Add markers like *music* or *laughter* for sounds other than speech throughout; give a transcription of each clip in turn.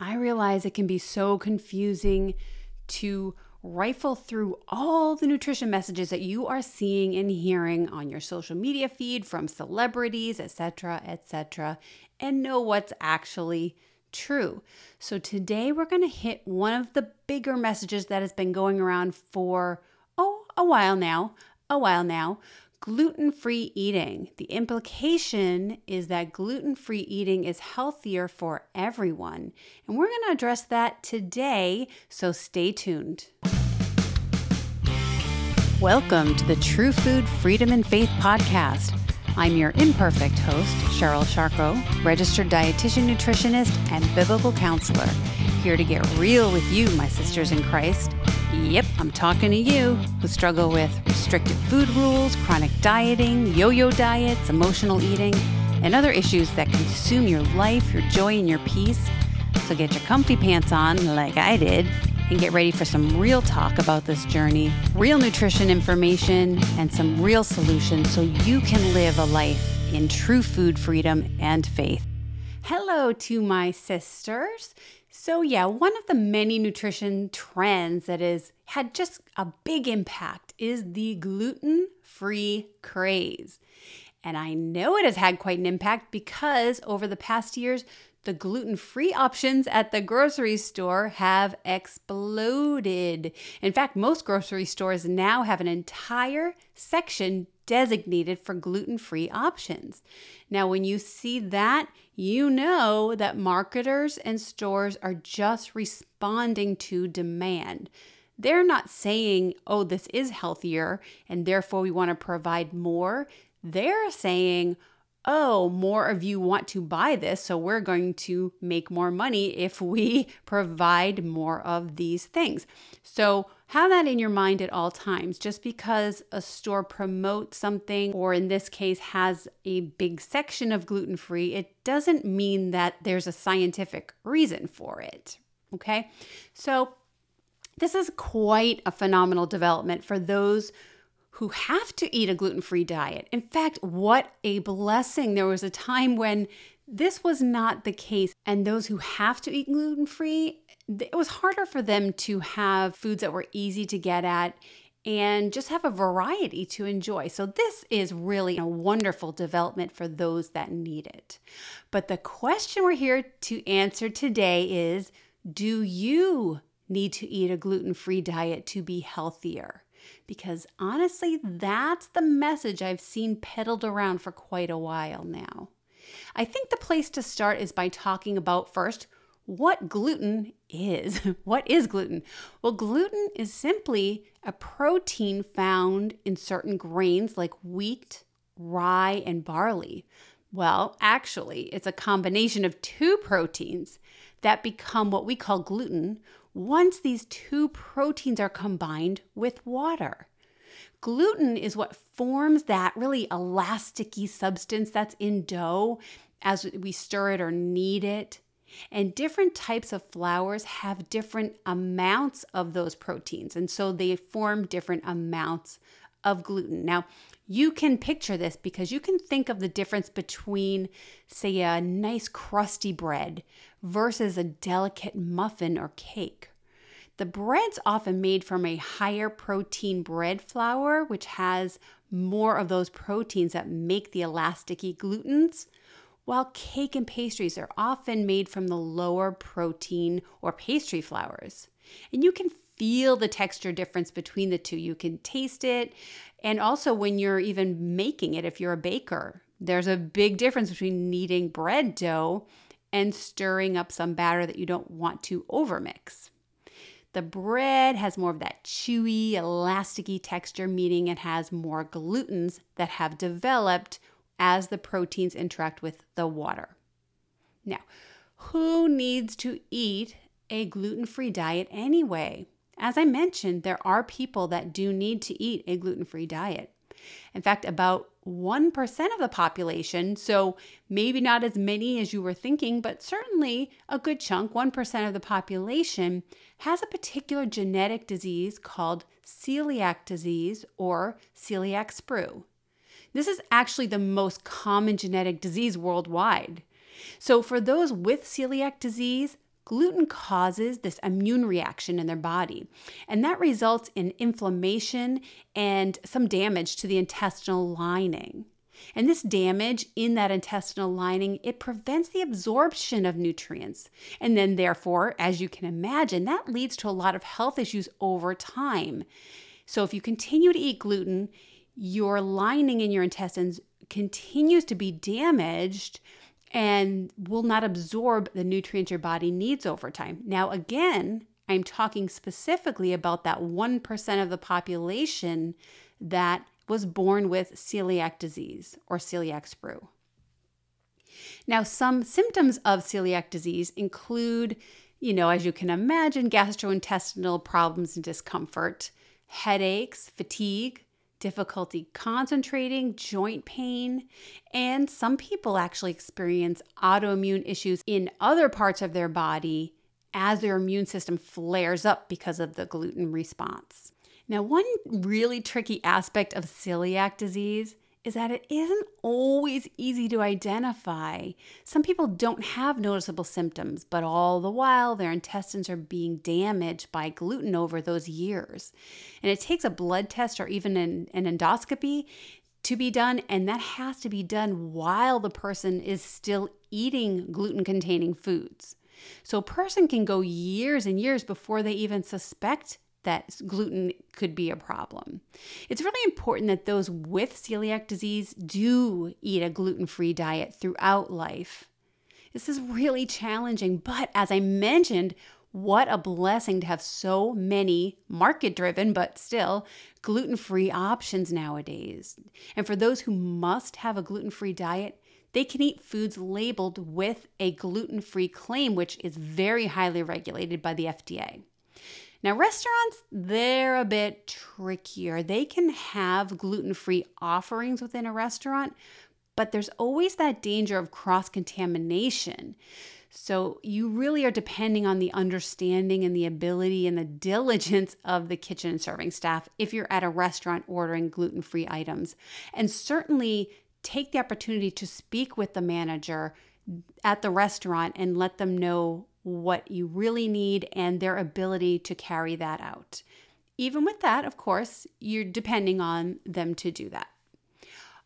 I realize it can be so confusing to rifle through all the nutrition messages that you are seeing and hearing on your social media feed from celebrities, etc., etc., and know what's actually true. So today we're going to hit one of the bigger messages that has been going around for oh, a while now, a while now, gluten free eating. The implication is that gluten free eating is healthier for everyone. And we're going to address that today, so stay tuned. Welcome to the True Food Freedom and Faith podcast. I'm your imperfect host, Cheryl Charcot, registered dietitian, nutritionist, and biblical counselor, here to get real with you, my sisters in Christ Yep, I'm talking to you who struggle with restrictive food rules, chronic dieting, yo yo diets, emotional eating, and other issues that consume your life, your joy, and your peace. So get your comfy pants on, like I did, and get ready for some real talk about this journey, real nutrition information, and some real solutions so you can live a life in true food freedom and faith. Hello to my sisters. So, yeah, one of the many nutrition trends that has had just a big impact is the gluten free craze. And I know it has had quite an impact because over the past years, the gluten free options at the grocery store have exploded. In fact, most grocery stores now have an entire section designated for gluten free options. Now, when you see that, you know that marketers and stores are just responding to demand. They're not saying, oh, this is healthier and therefore we want to provide more. They're saying, oh, more of you want to buy this, so we're going to make more money if we *laughs* provide more of these things. So, have that in your mind at all times. Just because a store promotes something, or in this case, has a big section of gluten free, it doesn't mean that there's a scientific reason for it. Okay, so this is quite a phenomenal development for those who have to eat a gluten free diet. In fact, what a blessing. There was a time when this was not the case, and those who have to eat gluten free, it was harder for them to have foods that were easy to get at and just have a variety to enjoy. So, this is really a wonderful development for those that need it. But the question we're here to answer today is Do you need to eat a gluten free diet to be healthier? Because honestly, that's the message I've seen peddled around for quite a while now. I think the place to start is by talking about first what gluten is. *laughs* what is gluten? Well, gluten is simply a protein found in certain grains like wheat, rye, and barley. Well, actually, it's a combination of two proteins that become what we call gluten once these two proteins are combined with water. Gluten is what forms that really elasticy substance that's in dough as we stir it or knead it. And different types of flours have different amounts of those proteins. And so they form different amounts of gluten. Now, you can picture this because you can think of the difference between, say, a nice crusty bread versus a delicate muffin or cake. The bread's often made from a higher protein bread flour, which has more of those proteins that make the elasticy glutens, while cake and pastries are often made from the lower protein or pastry flours. And you can feel the texture difference between the two. You can taste it. And also, when you're even making it, if you're a baker, there's a big difference between kneading bread dough and stirring up some batter that you don't want to overmix. The bread has more of that chewy, elasticy texture, meaning it has more glutens that have developed as the proteins interact with the water. Now, who needs to eat a gluten free diet anyway? As I mentioned, there are people that do need to eat a gluten free diet. In fact, about 1% of the population, so maybe not as many as you were thinking, but certainly a good chunk, 1% of the population, has a particular genetic disease called celiac disease or celiac sprue. This is actually the most common genetic disease worldwide. So, for those with celiac disease, gluten causes this immune reaction in their body, and that results in inflammation and some damage to the intestinal lining. And this damage in that intestinal lining, it prevents the absorption of nutrients. And then therefore, as you can imagine, that leads to a lot of health issues over time. So if you continue to eat gluten, your lining in your intestines continues to be damaged and will not absorb the nutrients your body needs over time. Now, again, I'm talking specifically about that 1% of the population that was born with celiac disease or celiac sprue. Now, some symptoms of celiac disease include, you know, as you can imagine, gastrointestinal problems and discomfort, headaches, fatigue, difficulty concentrating, joint pain, and some people actually experience autoimmune issues in other parts of their body as their immune system flares up because of the gluten response. Now, one really tricky aspect of celiac disease is that it isn't always easy to identify. Some people don't have noticeable symptoms, but all the while their intestines are being damaged by gluten over those years. And it takes a blood test or even an, an endoscopy to be done, and that has to be done while the person is still eating gluten containing foods. So a person can go years and years before they even suspect that gluten could be a problem. It's really important that those with celiac disease do eat a gluten free diet throughout life. This is really challenging, but as I mentioned, what a blessing to have so many market driven, but still gluten free options nowadays. And for those who must have a gluten free diet, they can eat foods labeled with a gluten free claim, which is very highly regulated by the FDA. Now, restaurants, they're a bit trickier. They can have gluten free offerings within a restaurant, but there's always that danger of cross contamination. So, you really are depending on the understanding and the ability and the diligence of the kitchen and serving staff if you're at a restaurant ordering gluten free items. And certainly take the opportunity to speak with the manager at the restaurant and let them know what you really need and their ability to carry that out. Even with that, of course, you're depending on them to do that.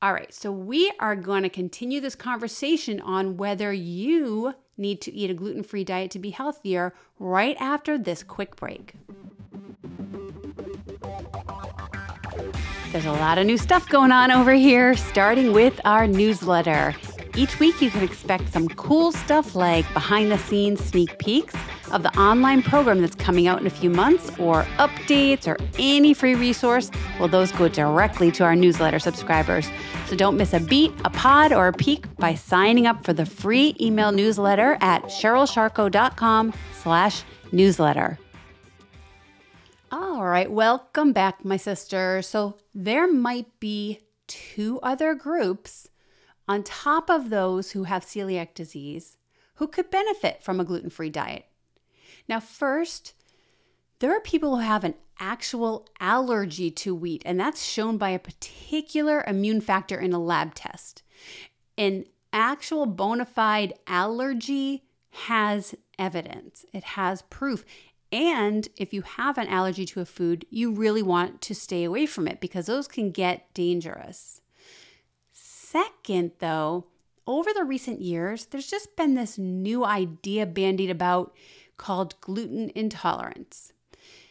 All right, so we are going to continue this conversation on whether you need to eat a gluten free diet to be healthier right after this quick break. There's a lot of new stuff going on over here, starting with our newsletter. Each week, you can expect some cool stuff like behind the scenes sneak peeks of the online program that's coming out in a few months, or updates, or any free resource. Well, those go directly to our newsletter subscribers. So don't miss a beat, a pod, or a peek by signing up for the free email newsletter at CherylSharko.com slash newsletter. All right, welcome back, my sister. So there might be two other groups on top of those who have celiac disease who could benefit from a gluten free diet. Now, first, there are people who have an actual allergy to wheat, and that's shown by a particular immune factor in a lab test. An actual bona fide allergy has evidence, it has proof. And if you have an allergy to a food, you really want to stay away from it because those can get dangerous. Second, though, over the recent years, there's just been this new idea bandied about called gluten intolerance.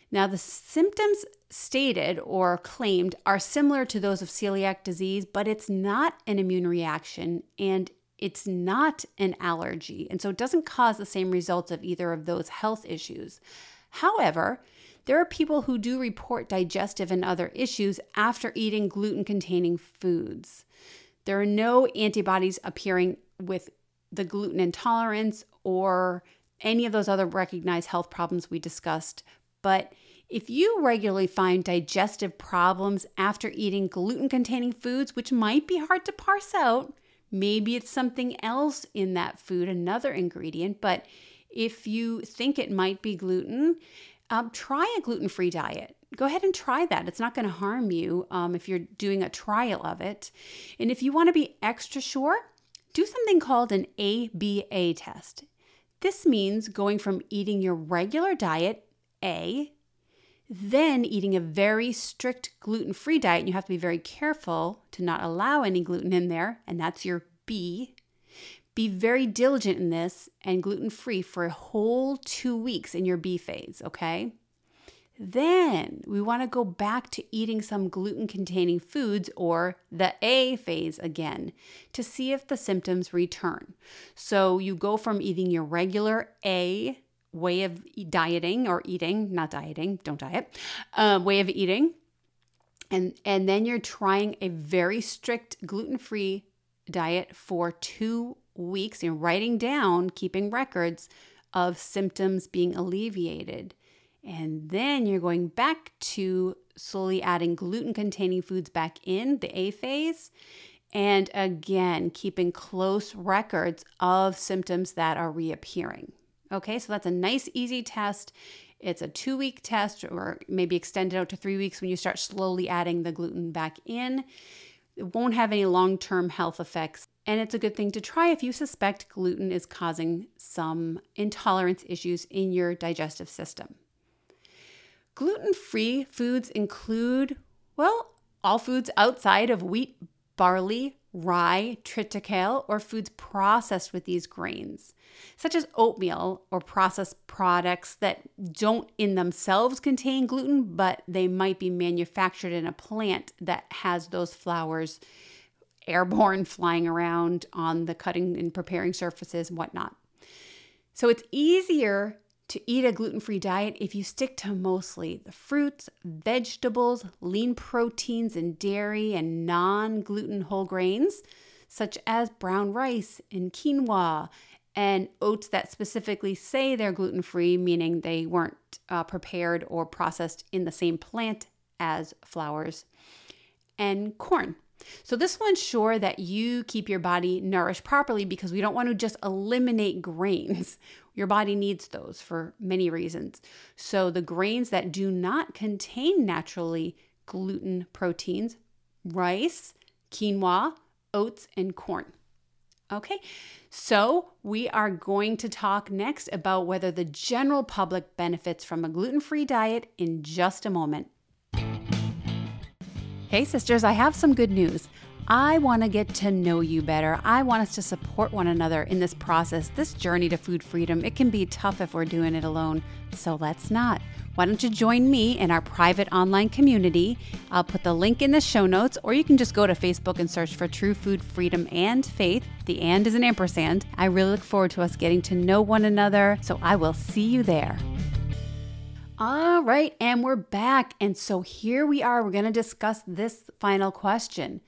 Now, the symptoms stated or claimed are similar to those of celiac disease, but it's not an immune reaction and it's not an allergy. And so it doesn't cause the same results of either of those health issues. However, there are people who do report digestive and other issues after eating gluten containing foods. There are no antibodies appearing with the gluten intolerance or any of those other recognized health problems we discussed. But if you regularly find digestive problems after eating gluten containing foods, which might be hard to parse out, maybe it's something else in that food, another ingredient. But if you think it might be gluten, um, try a gluten free diet go ahead and try that. It's not going to harm you um, if you're doing a trial of it. And if you want to be extra sure, do something called an ABA test. This means going from eating your regular diet, A, then eating a very strict gluten free diet. And you have to be very careful to not allow any gluten in there, and that's your B. Be very diligent in this and gluten free for a whole two weeks in your B phase, okay? Then we want to go back to eating some gluten containing foods or the A phase again to see if the symptoms return. So you go from eating your regular A way of dieting or eating, not dieting, don't diet, uh, way of eating. And, and then you're trying a very strict gluten free diet for two weeks. You're writing down, keeping records of symptoms being alleviated. And then you're going back to slowly adding gluten containing foods back in the A phase. And again, keeping close records of symptoms that are reappearing. Okay, so that's a nice, easy test. It's a two week test, or maybe extended out to three weeks when you start slowly adding the gluten back in. It won't have any long term health effects. And it's a good thing to try if you suspect gluten is causing some intolerance issues in your digestive system. Gluten free foods include, well, all foods outside of wheat, barley, rye, triticale, or foods processed with these grains, such as oatmeal or processed products that don't in themselves contain gluten, but they might be manufactured in a plant that has those flours airborne *laughs* flying around on the cutting and preparing surfaces and whatnot. So it's easier to eat a gluten free diet if you stick to mostly the fruits, vegetables, lean proteins, and dairy and non gluten whole grains, such as brown rice and quinoa, and oats that specifically say they're gluten free, meaning they weren't uh, prepared or processed in the same plant as flours, and corn. So, this will ensure that you keep your body nourished properly because we don't want to just eliminate grains. *laughs* Your body needs those for many reasons. So, the grains that do not contain naturally gluten proteins, rice, quinoa, oats, and corn. Okay, so we are going to talk next about whether the general public benefits from a gluten free diet in just a moment. Hey, sisters, I have some good news. I want to get to know you better. I want us to support one another in this process, this journey to food freedom. It can be tough if we're doing it alone, so let's not. Why don't you join me in our private online community? I'll put the link in the show notes, or you can just go to Facebook and search for True Food Freedom and Faith. The and is an ampersand. I really look forward to us getting to know one another, so I will see you there. All right, and we're back. And so here we are. We're going to discuss this final question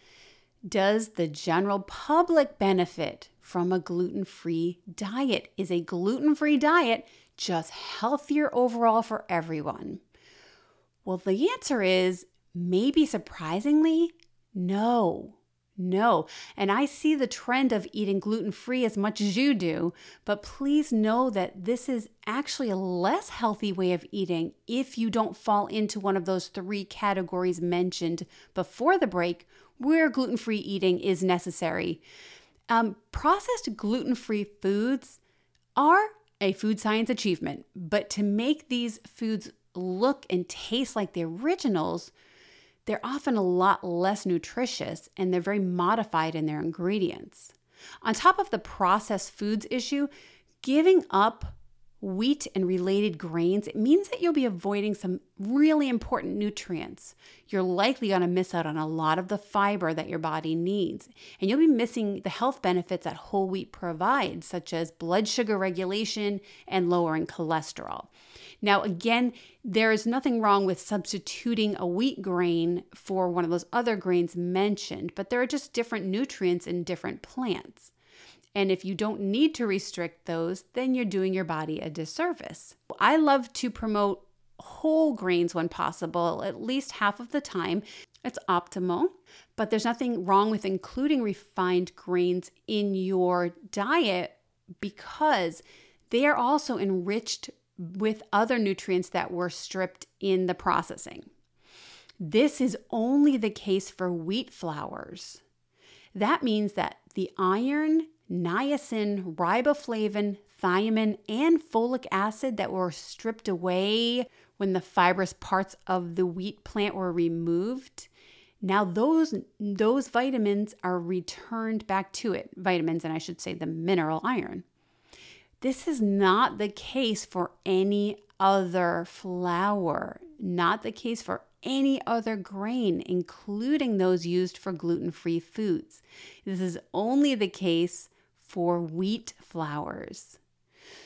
Does the general public benefit from a gluten free diet? Is a gluten free diet just healthier overall for everyone? Well, the answer is maybe surprisingly, no. No. And I see the trend of eating gluten free as much as you do, but please know that this is actually a less healthy way of eating if you don't fall into one of those three categories mentioned before the break where gluten free eating is necessary. Um, processed gluten free foods are a food science achievement, but to make these foods look and taste like the originals, they're often a lot less nutritious and they're very modified in their ingredients. On top of the processed foods issue, giving up wheat and related grains, it means that you'll be avoiding some really important nutrients. You're likely going to miss out on a lot of the fiber that your body needs, and you'll be missing the health benefits that whole wheat provides, such as blood sugar regulation and lowering cholesterol. Now, again, there is nothing wrong with substituting a wheat grain for one of those other grains mentioned, but there are just different nutrients in different plants. And if you don't need to restrict those, then you're doing your body a disservice. I love to promote whole grains when possible, at least half of the time. It's optimal, but there's nothing wrong with including refined grains in your diet because they are also enriched with other nutrients that were stripped in the processing. This is only the case for wheat flours. That means that the iron, niacin, riboflavin, thiamine and folic acid that were stripped away when the fibrous parts of the wheat plant were removed. Now those those vitamins are returned back to it. Vitamins and I should say the mineral iron. This is not the case for any other flour, not the case for any other grain, including those used for gluten free foods. This is only the case for wheat flours.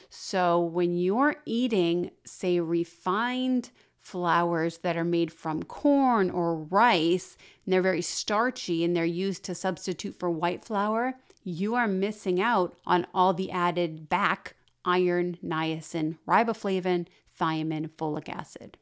So when you're eating, say, refined flours that are made from corn or rice, and they're very starchy and they're used to substitute for white flour, you are missing out on all the added back iron, niacin, riboflavin, thiamine, folic acid.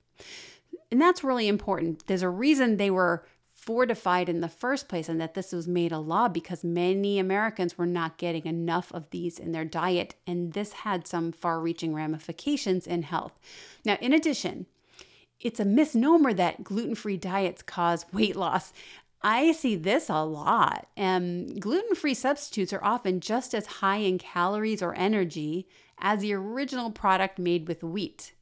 And that's really important. There's a reason they were fortified in the first place and that this was made a law because many Americans were not getting enough of these in their diet. And this had some far reaching ramifications in health. Now, in addition, it's a misnomer that gluten free diets cause weight loss. I see this a lot. Um, gluten free substitutes are often just as high in calories or energy as the original product made with wheat.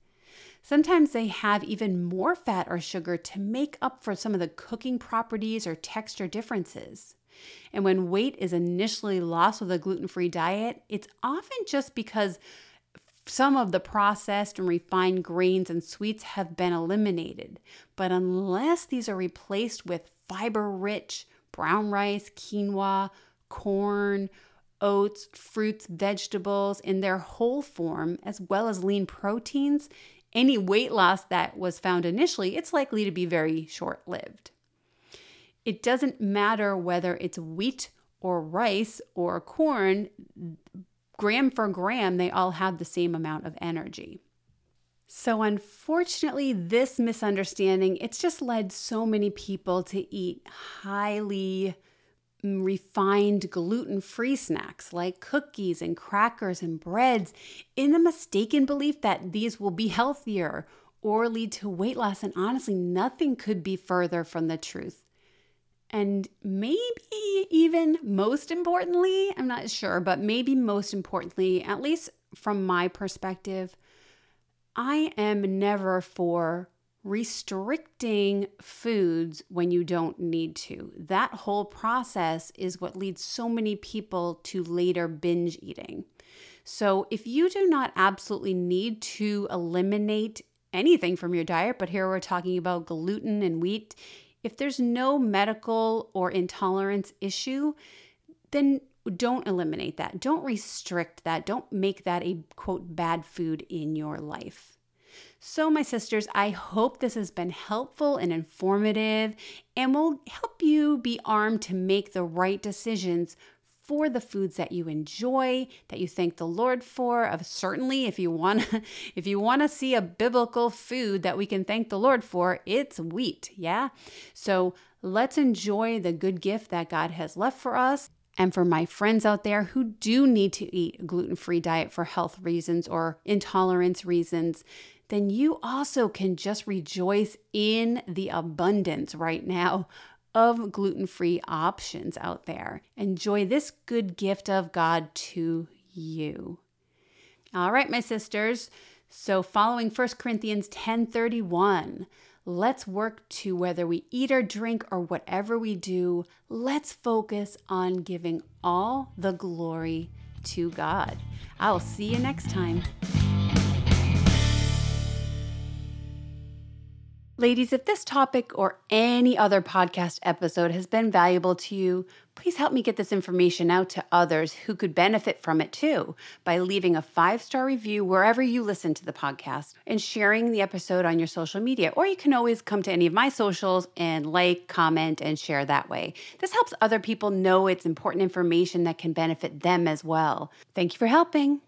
Sometimes they have even more fat or sugar to make up for some of the cooking properties or texture differences. And when weight is initially lost with a gluten free diet, it's often just because some of the processed and refined grains and sweets have been eliminated. But unless these are replaced with fiber rich brown rice, quinoa, corn, oats, fruits, vegetables in their whole form, as well as lean proteins, any weight loss that was found initially, it's likely to be very short lived. It doesn't matter whether it's wheat or rice or corn, gram for gram, they all have the same amount of energy. So unfortunately, this misunderstanding, it's just led so many people to eat highly mm, refined gluten free snacks like cookies and crackers and breads in the mistaken belief that these will be healthier or lead to weight loss. And honestly, nothing could be further from the truth. And maybe even most importantly, I'm not sure, but maybe most importantly, at least from my perspective, I am never for restricting foods when you don't need to. That whole process is what leads so many people to later binge eating. So, if you do not absolutely need to eliminate anything from your diet, but here we're talking about gluten and wheat, if there's no medical or intolerance issue, then don't eliminate that. Don't restrict that. Don't make that a quote bad food in your life. So, my sisters, I hope this has been helpful and informative and will help you be armed to make the right decisions for the foods that you enjoy that you thank the lord for of certainly if you want *laughs* if you want to see a biblical food that we can thank the lord for it's wheat yeah so let's enjoy the good gift that god has left for us and for my friends out there who do need to eat a gluten-free diet for health reasons or intolerance reasons then you also can just rejoice in the abundance right now of gluten free options out there. Enjoy this good gift of God to you. All right, my sisters. So, following 1 Corinthians 10 31, let's work to whether we eat or drink or whatever we do, let's focus on giving all the glory to God. I'll see you next time. Ladies, if this topic or any other podcast episode has been valuable to you, please help me get this information out to others who could benefit from it too by leaving a five star review wherever you listen to the podcast and sharing the episode on your social media. Or you can always come to any of my socials and like, comment, and share that way. This helps other people know it's important information that can benefit them as well. Thank you for helping.